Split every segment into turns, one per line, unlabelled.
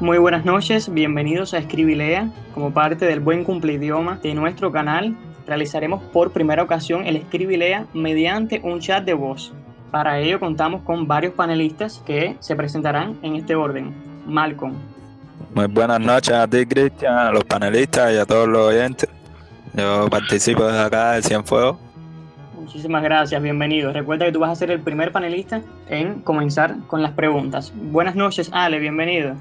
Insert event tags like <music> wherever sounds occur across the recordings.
Muy buenas noches, bienvenidos a Escribilea. Como parte del buen cumplidioma de nuestro canal, realizaremos por primera ocasión el Escribilea mediante un chat de voz. Para ello contamos con varios panelistas que se presentarán en este orden. Malcolm.
Muy buenas noches a ti, Cristian, a los panelistas y a todos los oyentes. Yo participo desde acá de Cienfuegos.
Muchísimas gracias, bienvenido. Recuerda que tú vas a ser el primer panelista en comenzar con las preguntas. Buenas noches, Ale, bienvenido.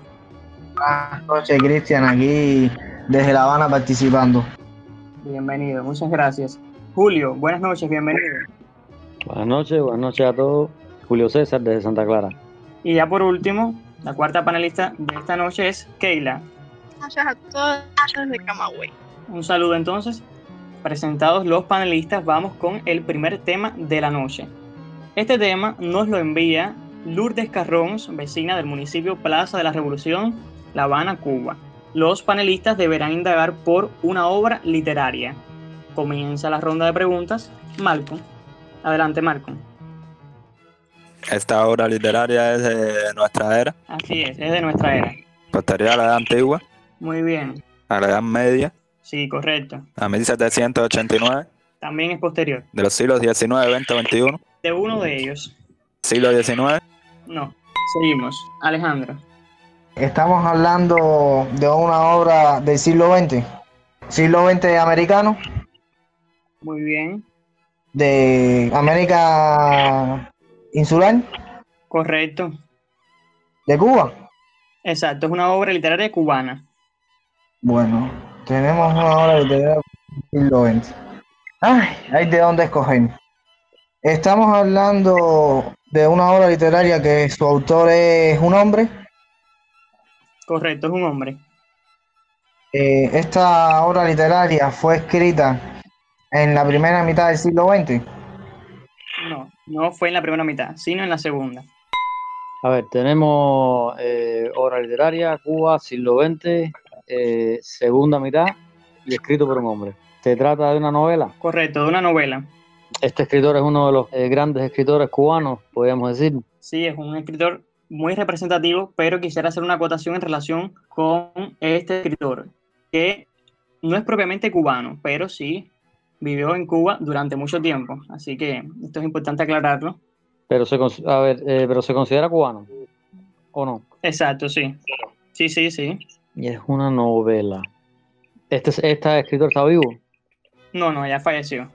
Buenas noches, Cristian, aquí desde La Habana participando.
Bienvenido, muchas gracias. Julio, buenas noches, bienvenido.
Buenas noches, buenas noches a todos. Julio César desde Santa Clara.
Y ya por último, la cuarta panelista de esta noche es Keila.
Buenas noches a todos desde Camagüey.
Un saludo entonces. Presentados los panelistas, vamos con el primer tema de la noche. Este tema nos lo envía Lourdes Carrons, vecina del municipio Plaza de la Revolución, La Habana, Cuba. Los panelistas deberán indagar por una obra literaria. Comienza la ronda de preguntas. Marco. Adelante, Marco.
Esta obra literaria es de nuestra era,
Así es, es de nuestra era.
posterior a la edad antigua,
Muy bien.
a la edad media,
Sí, correcto.
a 1789,
También es posterior.
de los siglos XIX, XX, XXI,
De uno de ellos.
siglo XIX,
No. Seguimos. Alejandro.
Estamos hablando de una obra del siglo XX, siglo XX americano,
Muy bien.
de América insular,
Correcto.
de Cuba.
Exacto. Es una obra literaria cubana.
Bueno, tenemos una obra literaria del siglo XX. Ay, hay de dónde escoger. Estamos hablando de una obra literaria que su autor es un hombre.
Correcto, es un hombre.
Eh, esta obra literaria fue escrita en la primera mitad del siglo XX.
No, no fue en la primera mitad, sino en la segunda.
A ver, tenemos eh, obra literaria, Cuba, siglo XX, eh, segunda mitad y escrito por un hombre. Se trata de una novela.
Correcto, de una novela.
Este escritor es uno de los eh, grandes escritores cubanos, podríamos decir.
Sí, es un escritor muy representativo, pero quisiera hacer una acotación en relación con este escritor, que no es propiamente cubano, pero sí vivió en Cuba durante mucho tiempo. Así que esto es importante aclararlo.
Pero se, a ver, eh, pero se considera cubano, ¿o no?
Exacto, sí. Sí, sí, sí.
Y es una novela. Este, este escritor está vivo.
No, no, ya falleció.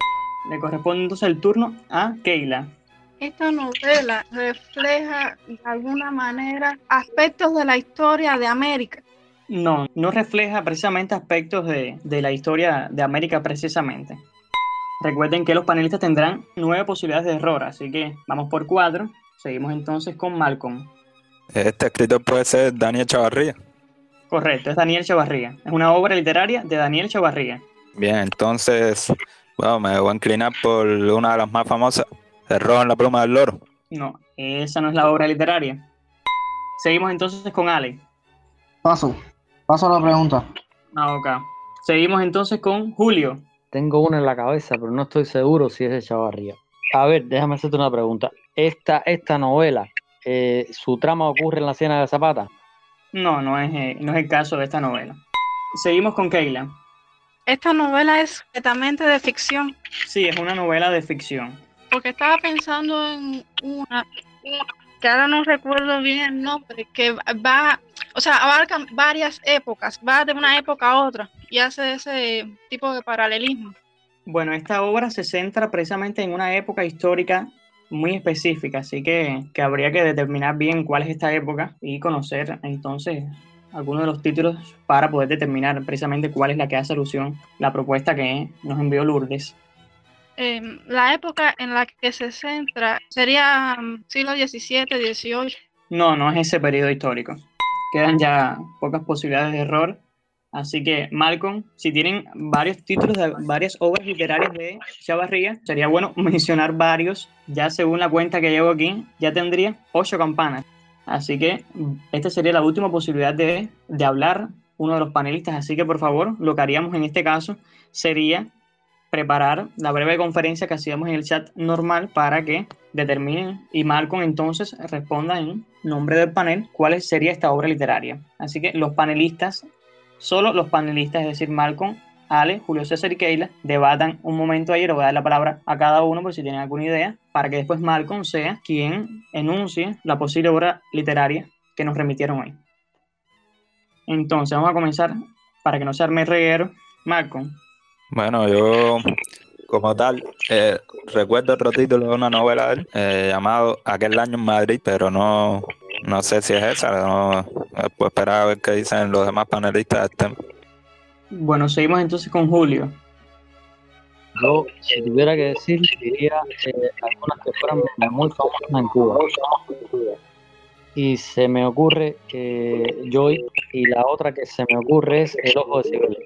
Le corresponde entonces el turno a Keila.
Esta novela refleja de alguna manera aspectos de la historia de América.
No, no refleja precisamente aspectos de, de la historia de América precisamente. Recuerden que los panelistas tendrán nueve posibilidades de error, así que vamos por cuatro. Seguimos entonces con Malcolm.
este escritor puede ser Daniel Chavarría.
Correcto, es Daniel Chavarría. Es una obra literaria de Daniel Chavarría.
Bien, entonces, bueno, me voy a inclinar por una de las más famosas, Rojo en la pluma del loro.
No, esa no es la obra literaria. Seguimos entonces con Ale.
Paso, paso a la pregunta.
Ah, ok. Seguimos entonces con Julio.
Tengo una en la cabeza, pero no estoy seguro si es de Chavarría. A ver, déjame hacerte una pregunta. Esta, esta novela, eh, ¿su trama ocurre en la Ciénaga de Zapata?
No, no es, eh, no es el caso de esta novela. Seguimos con Keila.
Esta novela es completamente de ficción,
Sí, es una novela de ficción.
Porque estaba pensando en una, que ahora no recuerdo bien el nombre, que va, o sea, abarca varias épocas, va de una época a otra y hace ese tipo de paralelismo.
Bueno, esta obra se centra precisamente en una época histórica muy específica, así que, que habría que determinar bien cuál es esta época y conocer entonces algunos de los títulos para poder determinar precisamente cuál es la que hace alusión la propuesta que nos envió Lourdes.
La época en la que se centra sería mm, siglo XVII, XVIII.
No, no es ese periodo histórico. Quedan ya pocas posibilidades de error. Así que, Malcolm, si tienen varios títulos de varias obras literarias de Chavarría, sería bueno <laughs> mencionar varios. Ya según la cuenta que llevo aquí, ya tendría ocho campanas. Así que esta sería la última posibilidad de, de hablar uno de los panelistas. Así que, por favor, lo que haríamos en este caso sería preparar la breve conferencia que hacíamos en el chat normal para que determinen y Malcolm entonces responda en nombre del panel cuál sería esta obra literaria. Así que los panelistas, solo los panelistas, es decir, Malcolm, Ale, Julio César y Keila, debatan un momento le voy a dar la palabra a cada uno por si tienen alguna idea, para que después Malcolm sea quien enuncie la posible obra literaria que nos remitieron hoy. Entonces, vamos a comenzar, para que no se arme reguero, Malcolm.
Bueno, yo como tal, eh, recuerdo otro título de una novela de él, eh, llamado Aquel año en Madrid, pero no, no sé si es esa, no, puedo esperar a ver qué dicen los demás panelistas del tema.
Bueno, seguimos entonces con Julio.
Yo, si tuviera que decir, diría eh, algunas que fueran muy famosas en Cuba. Y se me ocurre que Joy, y la otra que se me ocurre es El Ojo de Cibeles.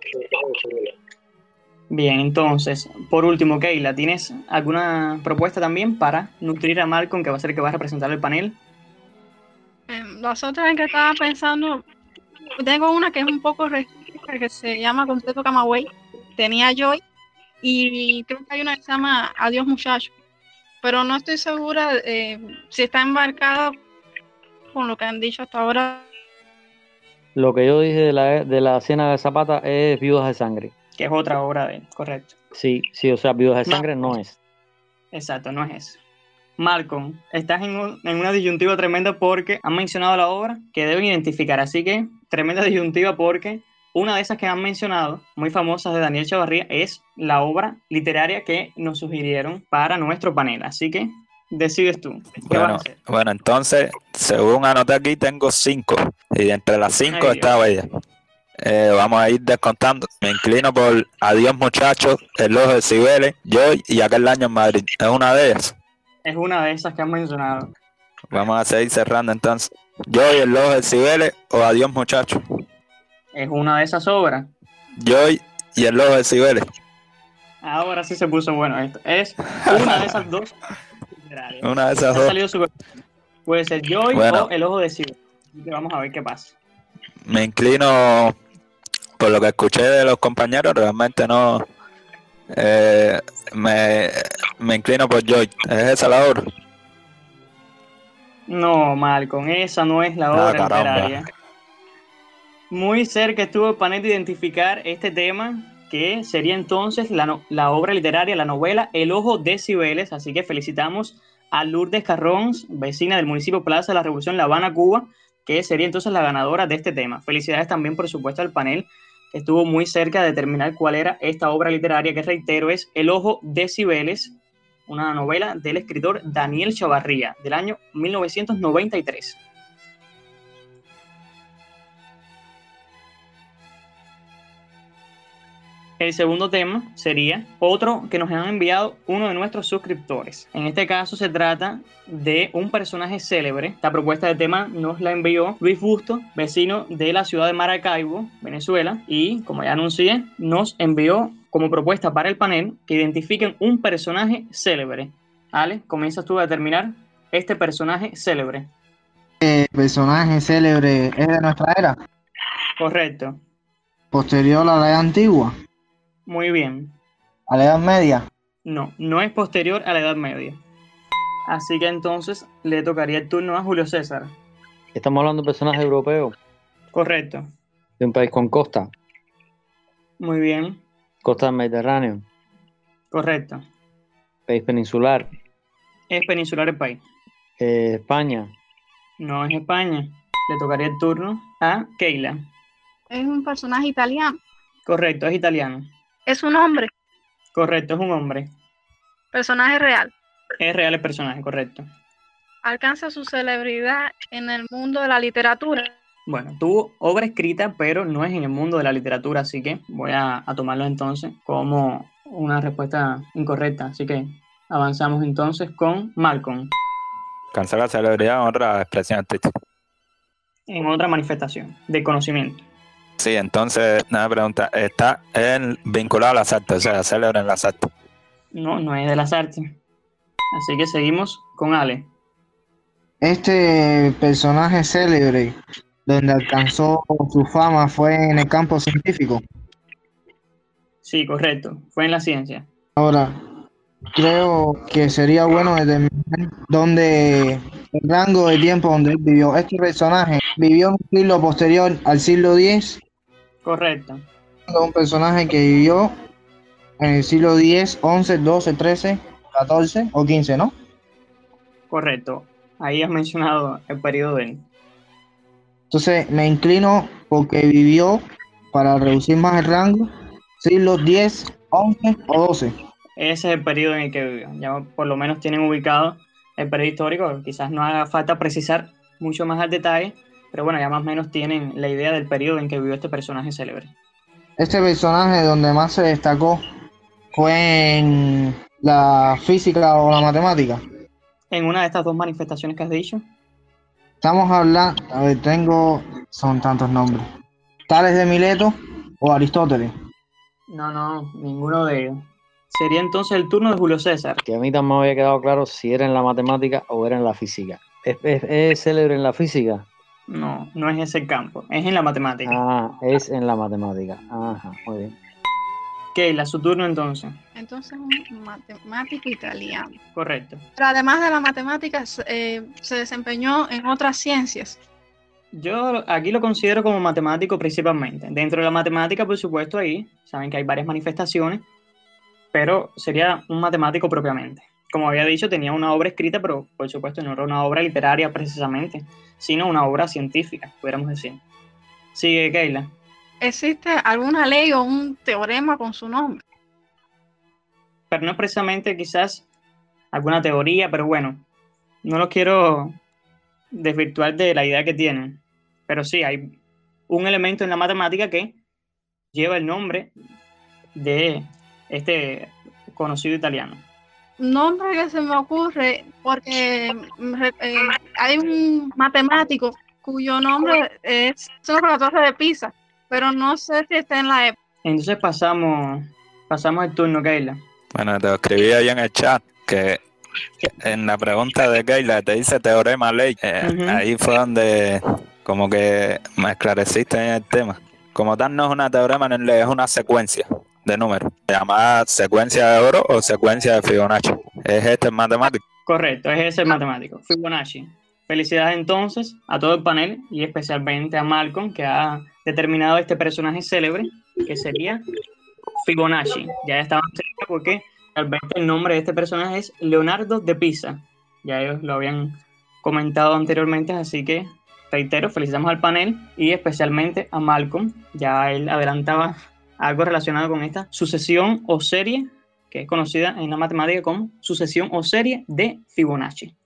Bien, entonces, por último, Keila, ¿tienes alguna propuesta también para nutrir a Malcolm, que va a ser el que va a representar el panel?
Eh, las otras en que estaba pensando, tengo una que es un poco reciente, que se llama Completo Camagüey. Tenía Joy y creo que hay una que se llama Adiós Muchacho, pero no estoy segura eh, si está embarcada con lo que han dicho hasta ahora.
Lo que yo dije de la, de la Ciénaga de Zapata es Viudas de Sangre.
Que es otra obra de él, correcto.
Sí, sí, o sea, Viudas de. Sangre no es.
Exacto, no es eso. Malcolm, estás en, un- en una disyuntiva tremenda porque han mencionado la obra que deben identificar. Así que, tremenda disyuntiva porque una de esas que han mencionado, muy famosas de Daniel Chavarría, es la obra literaria que nos sugirieron para nuestro panel. Así que, decides tú. ¿Qué vas a
Bueno,
hacer?
bueno, entonces, según anoté aquí, tengo cinco. Y entre las cinco
Ay,
estaba ella. Eh, vamos a ir descontando. Me inclino por Adiós muchachos, El Ojo de Cibeles, Joy y Aquel año en Madrid. Es una de ellas.
Es una de esas que han mencionado.
Vamos a seguir cerrando entonces. Joy, El Ojo de Cibeles o Adiós muchachos.
Es una de esas obras.
Joy y El Ojo de Cibeles.
Ahora sí se puso bueno esto. Es una de esas dos. <laughs>
Una de esas
Ha
dos.
Puede ser Joy
Bueno.
o El Ojo de Cibeles. Vamos a ver qué pasa.
Me inclino por lo que escuché de los compañeros, realmente no. eh, me, me inclino por Joy. ¿Es esa la obra?
No, Malcolm, esa no es la
Ah,
obra
caramba.
literaria. Muy cerca estuvo el panel de identificar este tema, que sería entonces la, no- la obra literaria, la novela El Ojo de Cibeles. Así que felicitamos a Lourdes Carrons, vecina del municipio Plaza de la Revolución La Habana, Cuba, que sería entonces la ganadora de este tema. Felicidades también, por supuesto, al panel, estuvo muy cerca de determinar cuál era esta obra literaria, que reitero es El Ojo de Cibeles, una novela del escritor Daniel Chavarría, del año 1993. El segundo tema sería otro que nos han enviado uno de nuestros suscriptores. En este caso se trata de un personaje célebre. Esta propuesta de tema nos la envió Luis Busto, vecino de la ciudad de Maracaibo, Venezuela, y como ya anuncié, nos envió como propuesta para el panel que identifiquen un personaje célebre. Ale, comienzas tú a determinar este personaje célebre.
El personaje célebre es de nuestra era,
Correcto.
posterior a la edad antigua,
Muy bien.
a la edad media.
No, no es posterior a la Edad Media. Así que entonces le tocaría el turno a Julio César.
Estamos hablando de personajes europeos
Correcto.
de un país con costa,
Muy bien.
costa del Mediterráneo,
Correcto.
país peninsular,
Es peninsular el país.
eh, España,
No es España. Le tocaría el turno a Keila.
Es un personaje italiano.
Correcto, es italiano.
Es un hombre,
Correcto, es un hombre.
personaje real.
Es real el personaje, correcto.
Alcanza su celebridad en el mundo de la literatura.
Bueno, tuvo obra escrita, pero no es en el mundo de la literatura, así que voy a, a tomarlo entonces como una respuesta incorrecta. Así que avanzamos entonces con Malcolm,
Alcanzar la celebridad en otra expresión artística.
en otra manifestación de conocimiento.
Sí, entonces, una pregunta. ¿Está él vinculado a las artes? O sea, célebre en las artes.
No, no es de las artes. Así que seguimos con Ale.
Este personaje célebre, donde alcanzó su fama, fue en el campo científico.
Sí, correcto. Fue en la ciencia.
Ahora, creo que sería bueno determinar dónde el rango de tiempo donde él vivió. Este personaje vivió en un siglo posterior al siglo X,
Correcto.
un personaje que vivió en el siglo X, 11, 12, 13, 14 o 15, ¿no?
Correcto. Ahí has mencionado el periodo de él.
Entonces me inclino porque vivió, para reducir más el rango, siglos 10, 11 o 12.
Ese es el periodo en el que vivió. Ya por lo menos tienen ubicado el periodo histórico. Quizás no haga falta precisar mucho más al detalle, pero bueno, ya más o menos tienen la idea del periodo en que vivió este personaje célebre.
Este personaje donde más se destacó fue en la física o la matemática.
En una de estas dos manifestaciones que has dicho,
Estamos hablando, a ver, tengo, son tantos nombres. Tales de Mileto o Aristóteles.
no, no, ninguno de ellos. Sería entonces el turno de Julio César.
Que a mí también me había quedado claro si era en la matemática o era en la física. ¿Es, es- es célebre en la física?
No, no es ese el campo, es en la matemática.
Ah, es en la matemática. Ajá, muy bien.
Keila, su turno entonces.
Entonces, un matemático italiano.
Correcto.
Pero además de la matemática, eh, se desempeñó en otras ciencias.
Yo aquí lo considero como matemático principalmente. Dentro de la matemática, por supuesto, ahí saben que hay varias manifestaciones, pero sería un matemático propiamente. Como había dicho, tenía una obra escrita, pero por supuesto no era una obra literaria precisamente, sino una obra científica, pudiéramos decir. Sigue, Keila.
¿Existe alguna ley o un teorema con su nombre?
Pero no es precisamente quizás alguna teoría, pero bueno, no lo quiero desvirtuar de la idea que tienen. Pero sí, hay un elemento en la matemática que lleva el nombre de este conocido italiano.
Nombre que se me ocurre porque mm, eh, hay un matemático cuyo nombre es sobre la torre de Pisa, pero no sé si está en la época.
Entonces pasamos, pasamos el turno, Keila.
Bueno, te escribí ahí en el chat que en la pregunta de Keila te dice teorema ley. Eh. Ahí fue donde como que me esclareciste en el tema. Como tal no es una teorema en ley, es una secuencia de números. Llamada secuencia de oro o secuencia de Fibonacci. Es este el matemático.
Correcto, es ese el matemático, Fibonacci. Felicidades entonces a todo el panel y especialmente a Malcolm que ha determinado este personaje célebre que sería Fibonacci. Ya estaban cerca porque realmente el nombre de este personaje es Leonardo de Pisa. Ya ellos lo habían comentado anteriormente, así que reitero, felicitamos al panel y especialmente a Malcolm. Ya él adelantaba algo relacionado con esta sucesión o serie que es conocida en la matemática como sucesión o serie de Fibonacci.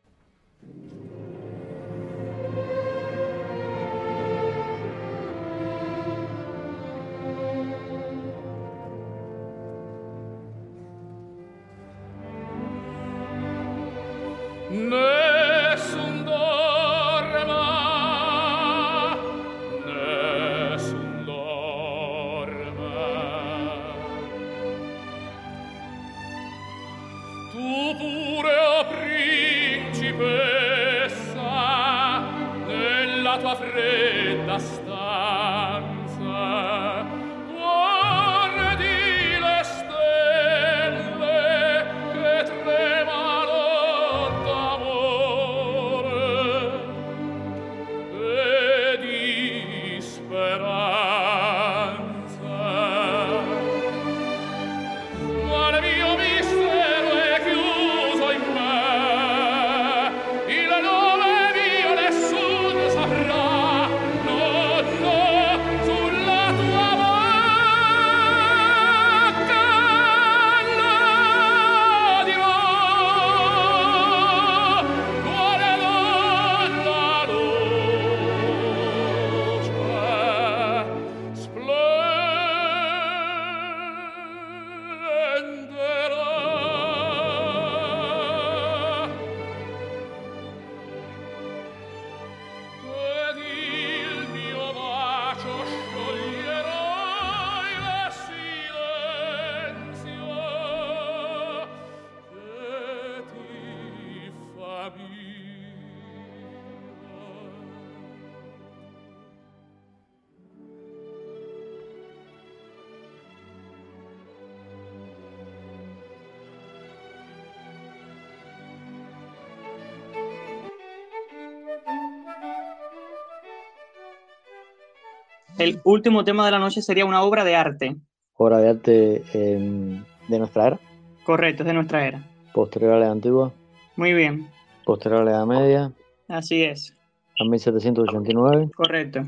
El último tema de la noche sería una obra de arte.
Obra de arte em, de nuestra era,
Correcto, es de nuestra era.
posterior a la edad antigua,
Muy bien,
posterior a la edad media,
así es.
a 1789,
Correcto.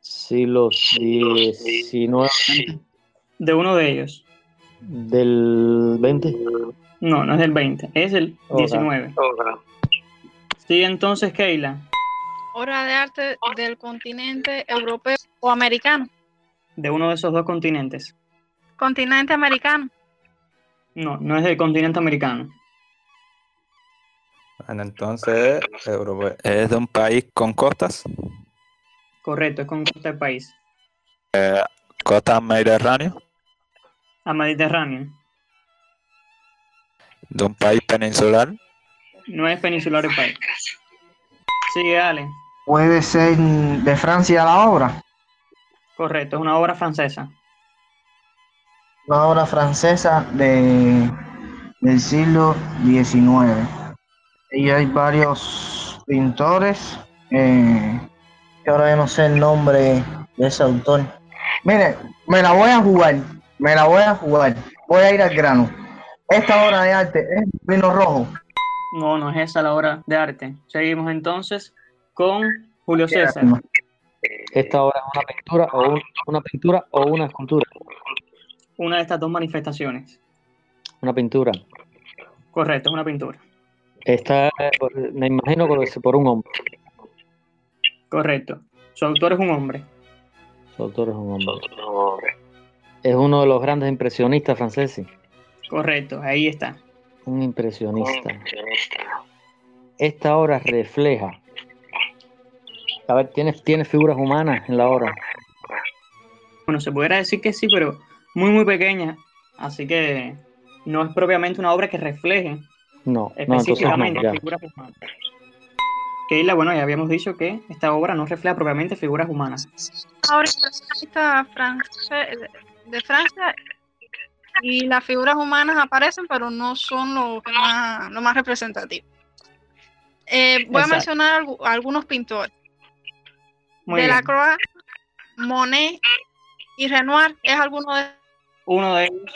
siglo XIX
De uno de ellos.
del 20.
No, no es del 20, es el
Ok.
19. Sigue entonces Keila,
Obra de arte del continente europeo o americano.
de uno de esos dos continentes.
Continente americano.
No, no es del continente americano.
Bueno, entonces. ¿Es de un país con costas?
Correcto, es con costa del país.
¿Costas mediterráneas?
A Mediterráneo.
¿De un país peninsular?
No es peninsular el país. Sigue Ale.
Puede ser de Francia la obra.
Correcto, es una obra francesa.
Una obra francesa de, del siglo XIX. Y hay varios pintores. eh, que ahora yo no sé el nombre de ese autor. Mire, me la voy a jugar. Me la voy a jugar. Voy a ir al grano. Esta obra de arte es vino rojo.
No, no es esa la obra de arte. Seguimos entonces con Julio César.
Esta obra es una pintura o un- una pintura o una escultura.
Una de estas dos manifestaciones.
Una pintura.
Correcto, es una pintura.
Esta, me imagino que es por un hombre.
Correcto. Su autor es un hombre.
Su autor es un hombre. Es uno de los grandes impresionistas franceses.
Correcto, ahí está.
Un impresionista. Esta obra refleja. A ver, tiene, tiene figuras humanas en la obra.
Bueno, se pudiera decir que sí, pero muy, muy pequeña. Así que no es propiamente una obra que refleje
No, no, entonces no,
específicamente figuras humanas. Keila, bueno, ya habíamos dicho que esta obra no refleja propiamente figuras humanas.
Obra impresionista de Francia y las figuras humanas aparecen, pero no son lo, más, lo más representativo. Eh, voy a mencionar algu- algunos pintores.
Muy bien.
Delacroix, Monet y Renoir es alguno de
Uno de ellos,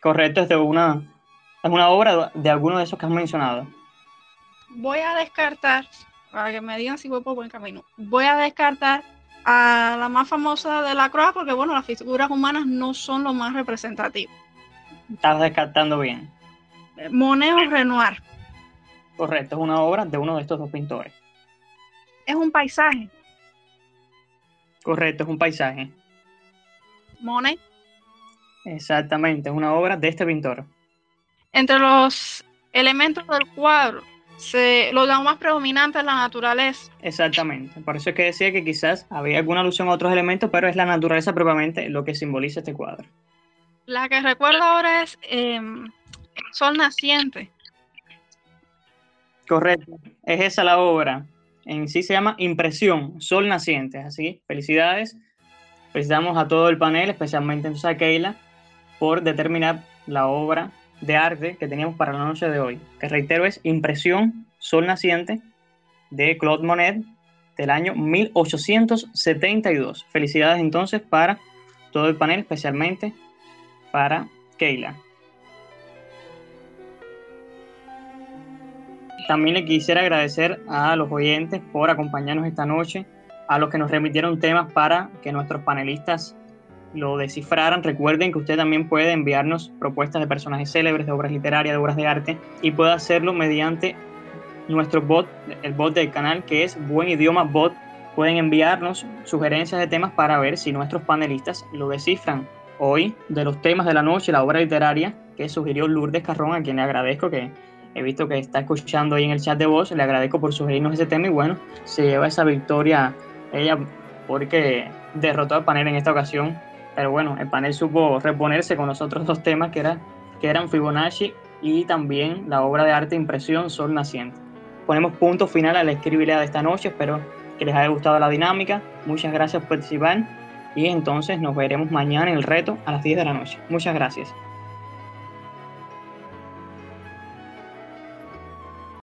correcto, es de una, es una obra de alguno de esos que has mencionado.
voy a descartar, para que me digan si voy por buen camino, voy a descartar a la más famosa de la Croix porque, bueno, las figuras humanas no son lo más representativo.
Estás descartando bien.
Monet o Renoir
Correcto, es una obra de uno de estos dos pintores.
es un paisaje.
Correcto, es un paisaje.
Monet,
Exactamente, es una obra de este pintor.
entre los elementos del cuadro, se, lo más predominante es la naturaleza.
Exactamente. Por eso es que decía que quizás había alguna alusión a otros elementos, pero es la naturaleza propiamente lo que simboliza este cuadro.
La que recuerdo ahora es em, Sol Naciente.
Correcto, es esa la obra. En sí se llama Impresión, Sol Naciente. Así, felicidades. Felicitamos a todo el panel, especialmente entonces a Keila, por determinar la obra de arte que teníamos para la noche de hoy. Que reitero es Impresión, Sol Naciente, de Claude Monet, del año 1872. Felicidades entonces para todo el panel, especialmente para Keila. También le quisiera agradecer a los oyentes por acompañarnos esta noche, a los que nos remitieron temas para que nuestros panelistas lo descifraran. Recuerden que usted también puede enviarnos propuestas de personajes célebres, de obras literarias, de obras de arte, y puede hacerlo mediante nuestro bot, el bot del canal, que es Buen Idioma Bot. Pueden enviarnos sugerencias de temas para ver si nuestros panelistas lo descifran. Hoy, de los temas de la noche, la obra literaria que sugirió Lourdes Carrón, a quien le agradezco que he visto que está escuchando ahí en el chat de voz, le agradezco por sugerirnos ese tema y bueno, se lleva esa victoria ella porque derrotó al panel en esta ocasión, pero bueno, el panel supo reponerse con los otros dos temas que, era, que eran Fibonacci y también la obra de arte Impresión Sol Naciente. Ponemos punto final a la escribilidad de esta noche, espero que les haya gustado la dinámica, muchas gracias por participar y entonces nos veremos mañana en el reto a las 10 de la noche. Muchas gracias.